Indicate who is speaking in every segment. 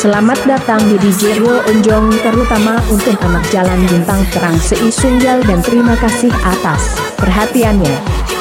Speaker 1: Selamat datang di DJ Rio Onjong terutama untuk anak jalan bintang terang seisunggal dan terima kasih atas perhatiannya.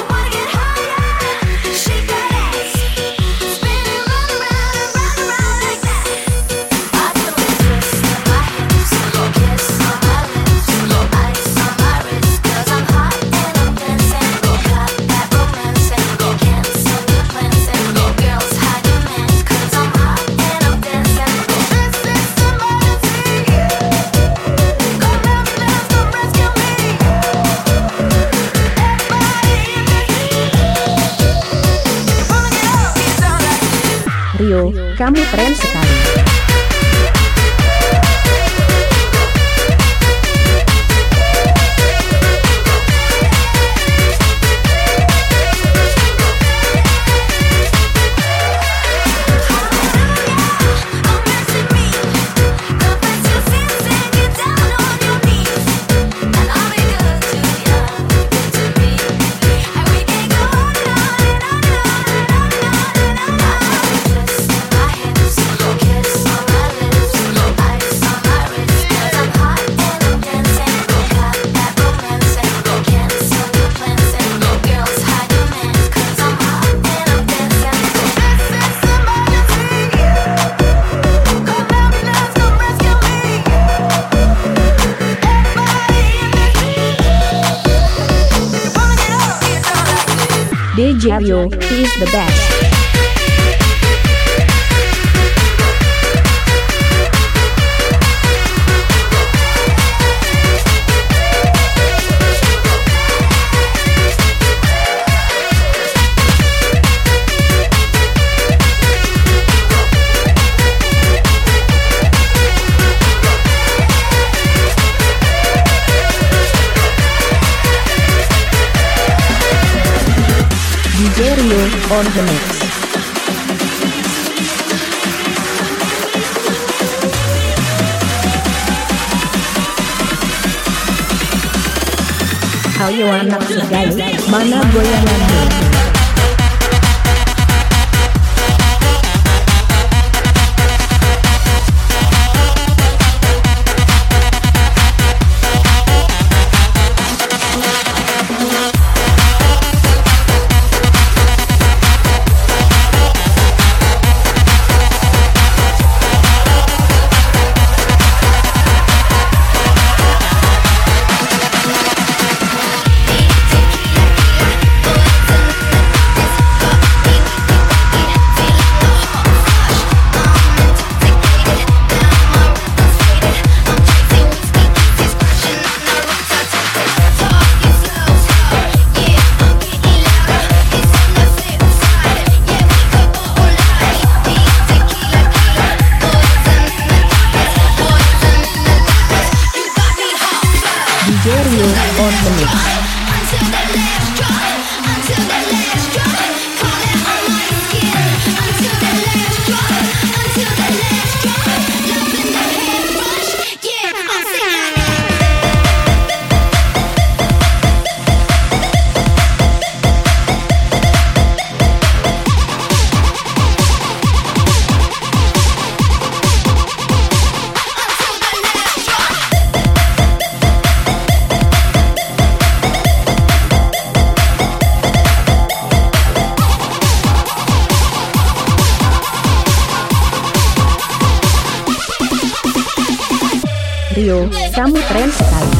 Speaker 1: Rio, kamu keren sekali. Dejario, he is the best. On the mix. Ayo anak guys, mana goyanganmu? On Rio, kamu keren sekali.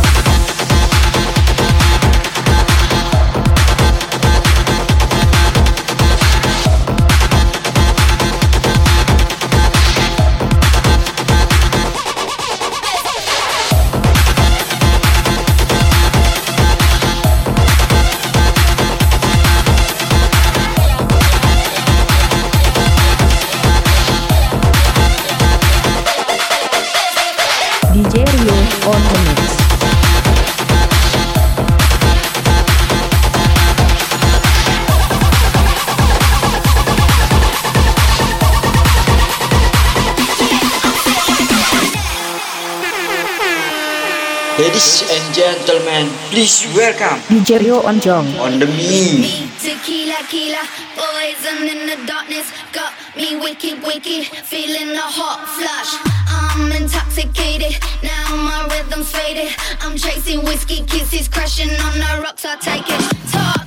Speaker 2: Ladies and gentlemen, please welcome
Speaker 1: DJ Rio on Jong
Speaker 2: on the me.
Speaker 3: Tequila, tequila, poison in the darkness, got
Speaker 1: me wicked, wicked, feeling a hot flush. I'm intoxicated, now my rhythm's faded. I'm chasing whiskey kisses, crashing on the rocks. I take it, talking